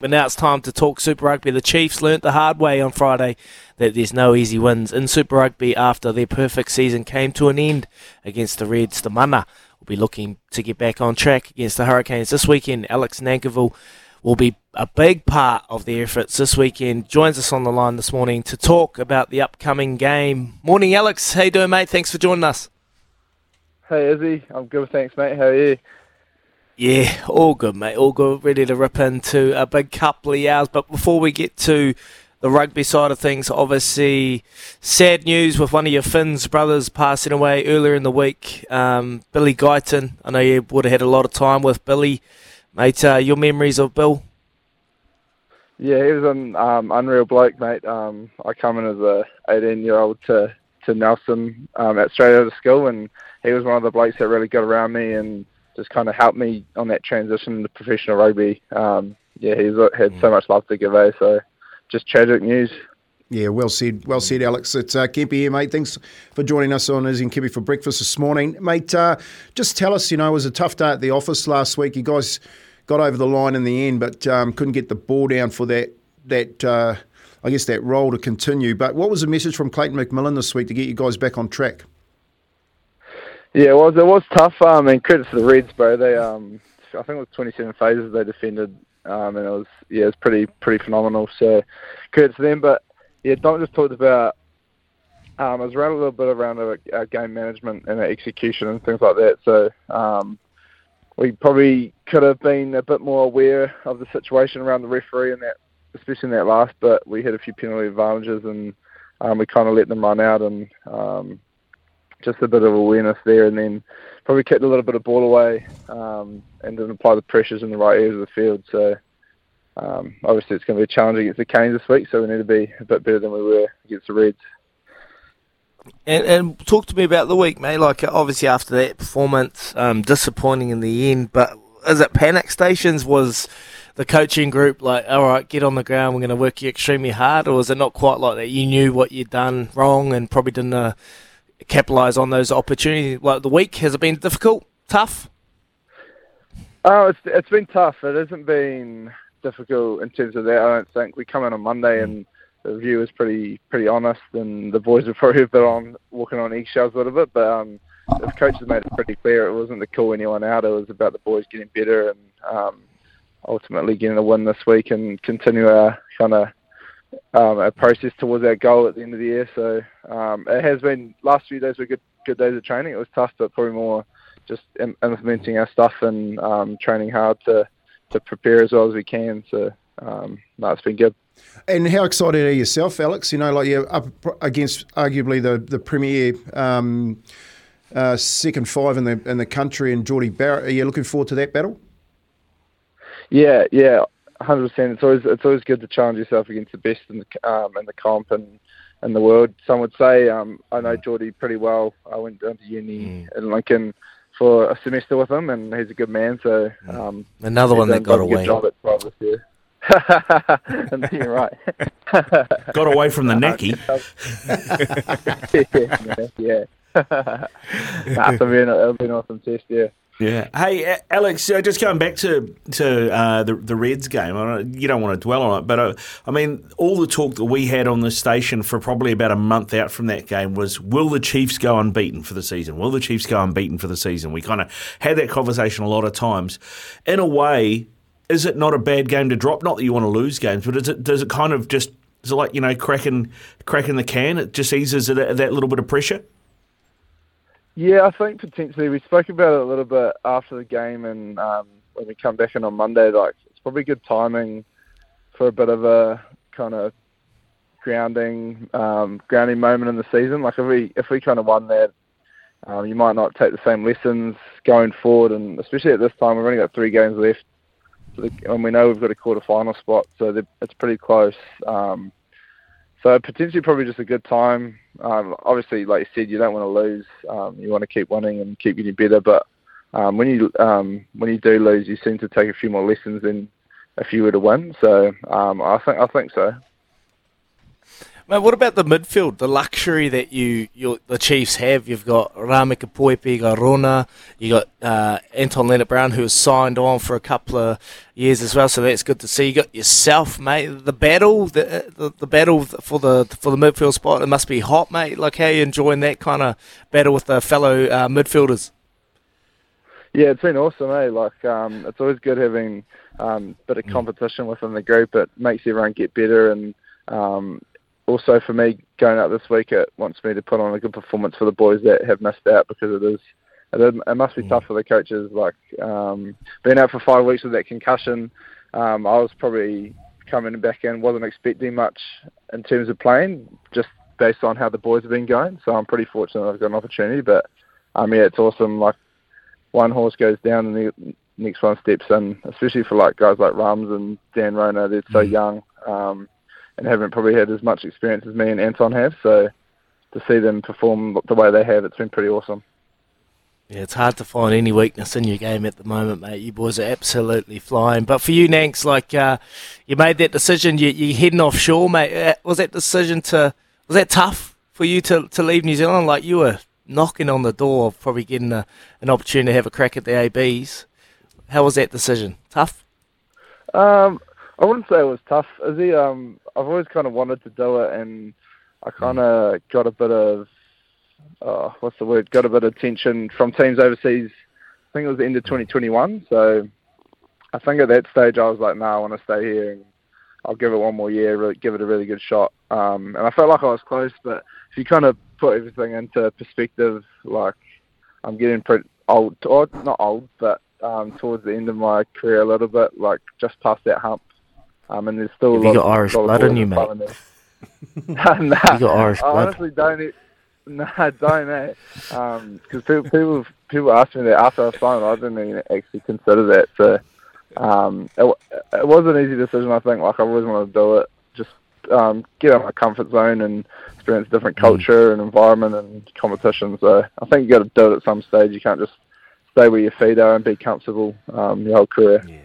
But now it's time to talk Super Rugby. The Chiefs learnt the hard way on Friday that there's no easy wins in Super Rugby after their perfect season came to an end against the Reds. The Mana will be looking to get back on track against the Hurricanes this weekend. Alex Nankivell will be a big part of the efforts this weekend. Joins us on the line this morning to talk about the upcoming game. Morning, Alex. How you doing, mate? Thanks for joining us. Hey, Izzy. I'm good, thanks, mate. How are you? Yeah, all good, mate. All good. Ready to rip into a big couple of hours. But before we get to the rugby side of things, obviously, sad news with one of your Finns brothers passing away earlier in the week. Um, Billy Guyton. I know you would have had a lot of time with Billy, mate. Uh, your memories of Bill? Yeah, he was an um, unreal bloke, mate. Um, I come in as a 18 year old to to Nelson um, at straight out of school, and he was one of the blokes that really got around me and just kind of helped me on that transition to professional rugby. Um, yeah, he's had so much love to give, eh? So just tragic news. Yeah, well said. Well said, Alex. It's uh, Kempy here, mate. Thanks for joining us on Izzy and Kempy for breakfast this morning. Mate, uh, just tell us, you know, it was a tough day at the office last week. You guys got over the line in the end, but um, couldn't get the ball down for that, that uh, I guess, that role to continue. But what was the message from Clayton McMillan this week to get you guys back on track? Yeah, it was it was tough. Um, and credit to the Reds, bro. They um, I think it was 27 phases they defended, um, and it was yeah, it was pretty pretty phenomenal. So credit to them. But yeah, Don just talked about. Um, I was around a little bit around our, our game management and our execution and things like that. So um, we probably could have been a bit more aware of the situation around the referee and that, especially in that last. But we had a few penalty advantages and um, we kind of let them run out and um, just a bit of awareness there, and then probably kicked a little bit of ball away um, and didn't apply the pressures in the right areas of the field. So um, obviously it's going to be a challenge against the Canes this week, so we need to be a bit better than we were against the Reds. And, and talk to me about the week, mate. Like obviously after that performance, um, disappointing in the end. But is it panic stations? Was the coaching group like, all right, get on the ground, we're going to work you extremely hard, or is it not quite like that? You knew what you'd done wrong and probably didn't uh, capitalise on those opportunities. Like the week has it been difficult, tough? Oh, it's it's been tough. It hasn't been difficult in terms of that. I don't think we come in on Monday and the view was pretty pretty honest, and the boys were probably a bit on walking on eggshells a little bit. But um, the coaches made it pretty clear it wasn't to call anyone out. It was about the boys getting better and um, ultimately getting a win this week and continue our kind of um, a process towards our goal at the end of the year. So um, it has been last few days were good good days of training. It was tough, but probably more just implementing our stuff and um, training hard to to prepare as well as we can. So um, no, it's been good. And how excited are yourself, Alex? You know, like you're up against arguably the the premier. Um, uh, second five in the in the country and Jordie Barrett. Are you looking forward to that battle? Yeah, yeah, hundred percent. It's always it's always good to challenge yourself against the best in the um, in the comp and in the world. Some would say um, I know Jordie pretty well. I went down to uni mm. in Lincoln for a semester with him, and he's a good man. So mm. um, another one that got away. Job at this year. and you're right. got away from the necky. yeah, yeah. That's a it'll be an awesome test. Yeah. Yeah. Hey, Alex, uh, just going back to to uh, the the Reds game. you don't want to dwell on it, but uh, I mean, all the talk that we had on the station for probably about a month out from that game was, will the Chiefs go unbeaten for the season? Will the Chiefs go unbeaten for the season? We kind of had that conversation a lot of times. In a way, is it not a bad game to drop? Not that you want to lose games, but it does it kind of just is it like you know cracking cracking the can? It just eases it, that little bit of pressure. Yeah, I think potentially we spoke about it a little bit after the game, and um, when we come back in on Monday, like it's probably good timing for a bit of a kind of grounding um, grounding moment in the season. Like if we if we kind of won that, um, you might not take the same lessons going forward, and especially at this time, we've only got three games left, and we know we've got a quarter final spot, so it's pretty close. Um, so potentially probably just a good time. Um, obviously, like you said, you don't want to lose. Um, you want to keep winning and keep getting better. But um, when you um, when you do lose, you seem to take a few more lessons than if you were to win. So um, I think I think so. Mate, what about the midfield? The luxury that you the Chiefs have. You've got Rameka Poihipi, you got Rona, you got uh, Anton Lienert-Brown, who has signed on for a couple of years as well. So that's good to see. You got yourself, mate. The battle, the the, the battle for the for the midfield spot. It must be hot, mate. Like how you enjoying that kind of battle with the fellow uh, midfielders? Yeah, it's been awesome, eh? Like, um, it's always good having um, a bit of mm. competition within the group. It makes everyone get better and um, also for me going out this week, it wants me to put on a good performance for the boys that have missed out because it is it, it must be mm. tough for the coaches. Like um, being out for five weeks with that concussion, um, I was probably coming back in, wasn't expecting much in terms of playing, just based on how the boys have been going. So I'm pretty fortunate I've got an opportunity. But um, yeah, it's awesome. Like one horse goes down and the next one steps in, especially for like guys like Rums and Dan Rona. They're so mm. young. Um, and haven't probably had as much experience as me and Anton have. So to see them perform the way they have, it's been pretty awesome. Yeah, it's hard to find any weakness in your game at the moment, mate. You boys are absolutely flying. But for you, Nanks, like uh, you made that decision, you, you're heading offshore, mate. Uh, was that decision to was that tough for you to to leave New Zealand? Like you were knocking on the door of probably getting a, an opportunity to have a crack at the ABs. How was that decision? Tough? Um, I wouldn't say it was tough. He? Um, I've always kind of wanted to do it, and I kind of got a bit of, uh, what's the word? Got a bit of attention from teams overseas. I think it was the end of 2021. So I think at that stage I was like, no, nah, I want to stay here, and I'll give it one more year, really, give it a really good shot. Um, and I felt like I was close, but if you kind of put everything into perspective, like I'm getting pretty old, or not old, but um, towards the end of my career a little bit, like just past that hump. Um, and there's still Have a lot you got Irish blood in you, mate. nah, you got Irish blood. I honestly don't. Nah, don't eh? Um, because people, people people asked me that after I signed. I didn't even actually consider that. So um, it, it was an easy decision. I think. Like I always wanted to do it. Just um, get out of my comfort zone and experience a different mm. culture and environment and competition. So I think you got to do it at some stage. You can't just stay where your feet are and be comfortable um, your whole career. Yeah.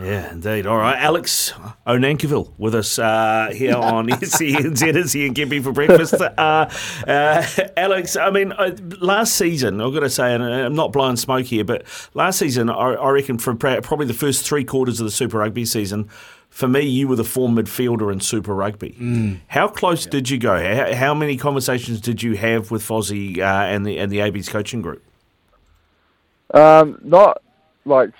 Yeah, indeed. All right, Alex O'Nankivell with us uh, here on SENZ Izzy and Kempy for breakfast. Uh, uh, Alex, I mean, uh, last season, I've got to say, and I'm not blowing smoke here, but last season, I, I reckon for probably the first three quarters of the Super Rugby season, for me, you were the form midfielder in Super Rugby. Mm. How close yeah. did you go? How, how, many conversations did you have with Fozzie uh, and the and the AB's coaching group? Um, not like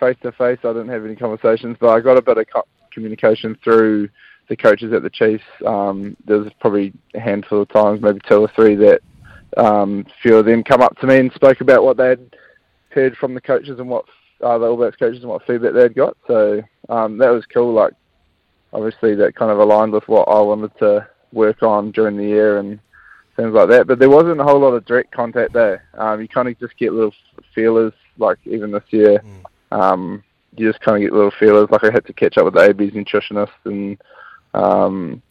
face to face. I didn't have any conversations, but I got a bit of co- communication through the coaches at the Chiefs. Um, was probably a handful of times, maybe two or three, that um, a few of them come up to me and spoke about what they'd heard from the coaches and what uh, the All Blacks coaches and what feedback they'd got. So um, that was cool. Like obviously that kind of aligned with what I wanted to work on during the year and things like that. But there wasn't a whole lot of direct contact there. Um, you kind of just get little feelers. Like even this year, mm um, you just kind of get little feelers. Like I had to catch up with the AB's nutritionist, and um,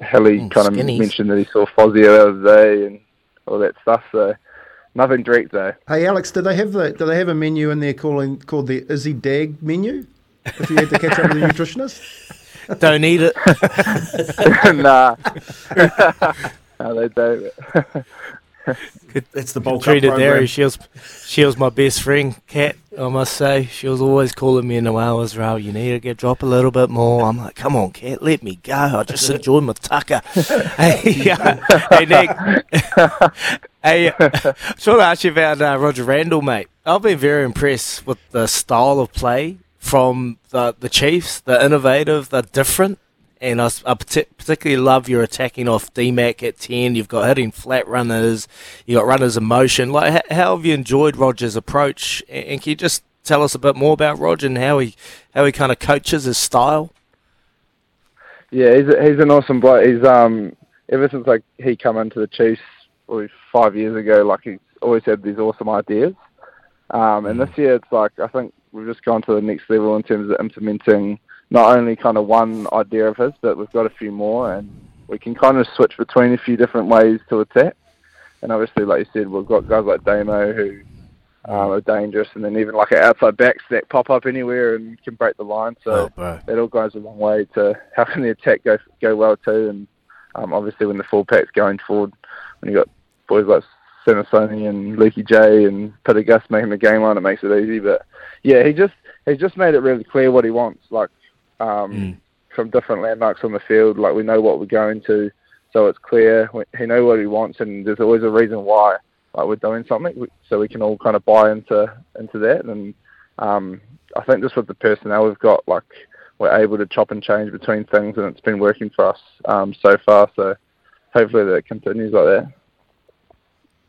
Helly mm, kind of mentioned that he saw Fozzie the other day and all that stuff. So nothing direct though. Hey Alex, do they have the do they have a menu in there calling called the Izzy Dag menu? If you had to catch up with the nutritionist. Don't eat it. nah. no, they don't. it's the bulk treated there. She was, she was my best friend, Kat. I must say, she was always calling me in the hours. Row, you need to get drop a little bit more. I'm like, come on, Kat, let me go. I just enjoy my tucker. hey, uh, hey, Nick. hey, uh, want to ask you about uh, Roger Randle, mate. I've been very impressed with the style of play from the the Chiefs. They're innovative. They're different. And I, I particularly love your attacking off DMAC at 10. You've got hitting flat runners. You've got runners in motion. Like, how have you enjoyed Roger's approach? And can you just tell us a bit more about Roger and how he how he kind of coaches his style? Yeah, he's a, he's an awesome bloke. He's um ever since like he come into the Chiefs probably five years ago, like he's always had these awesome ideas. Um, and this mm. year, it's like I think we've just gone to the next level in terms of implementing not only kind of one idea of his, but we've got a few more, and we can kind of switch between a few different ways to attack. And obviously, like you said, we've got guys like Damo who um, are dangerous, and then even like outside backs that pop up anywhere and can break the line. So oh, that all goes a long way to how can the attack go go well too. And um, obviously, when the full pack's going forward, when you got boys like Samisoni and Leaky J and Pita Gus making the game line, it makes it easy. But yeah, he just he's just made it really clear what he wants. Like um, mm. from different landmarks on the field, like we know what we're going to, so it's clear. He knows what he wants, and there's always a reason why like we're doing something, so we can all kind of buy into into that. And um, I think just with the personnel we've got, like we're able to chop and change between things, and it's been working for us um, so far. So hopefully that continues like that.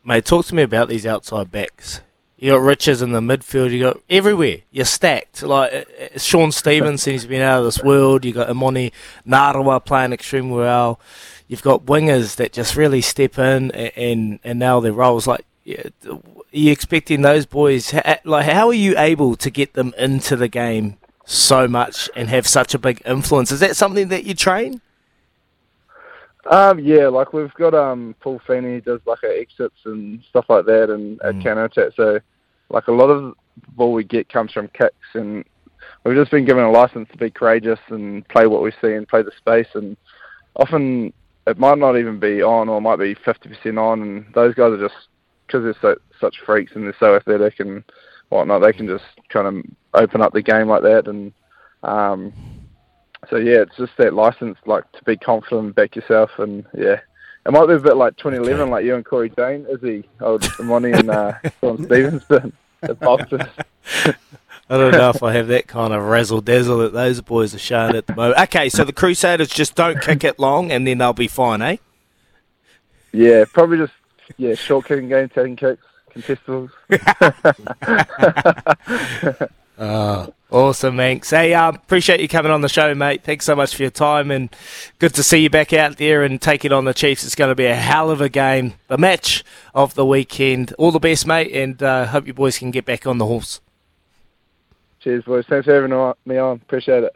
Mate, talk to me about these outside backs. You got Richards in the midfield. You got everywhere. You're stacked. Like uh, uh, Shaun Stevenson, he's been out of this world. You got Emoni Narawa playing extremely well you've got wingers that just really step in and and, and nail their roles. Like, are you expecting those boys? Like, how are you able to get them into the game so much and have such a big influence? Is that something that you train? Um, yeah, like we've got um, Paul Feeney does like our exits and stuff like that, and mm. counter attack. So, like a lot of the ball we get comes from kicks, and we've just been given a license to be courageous and play what we see and play the space. And often it might not even be on, or it might be 50% on, and those guys are just because they're so such freaks and they're so athletic and whatnot, they can just kind of open up the game like that. And um, so yeah, it's just that license, like to be confident, back yourself, and yeah. It might be a bit like 2011, okay. like you and Cory Jane, is he? Oh, Money and uh, Shaun Stevenson, the boxers. I don't know if I have that kind of razzle dazzle that those boys are showing at the moment. Okay, so the Crusaders just don't kick it long, and then they'll be fine, eh? Yeah, probably just yeah, short kicking game, taking kicks, contestables. oh, awesome, Nanks. Hey, um, appreciate you coming on the show, mate. Thanks so much for your time, and good to see you back out there and taking on the Chiefs. It's going to be a hell of a game, the match of the weekend. All the best, mate, and uh, hope you boys can get back on the horse. Cheers, boys. Thanks for having me on. Appreciate it.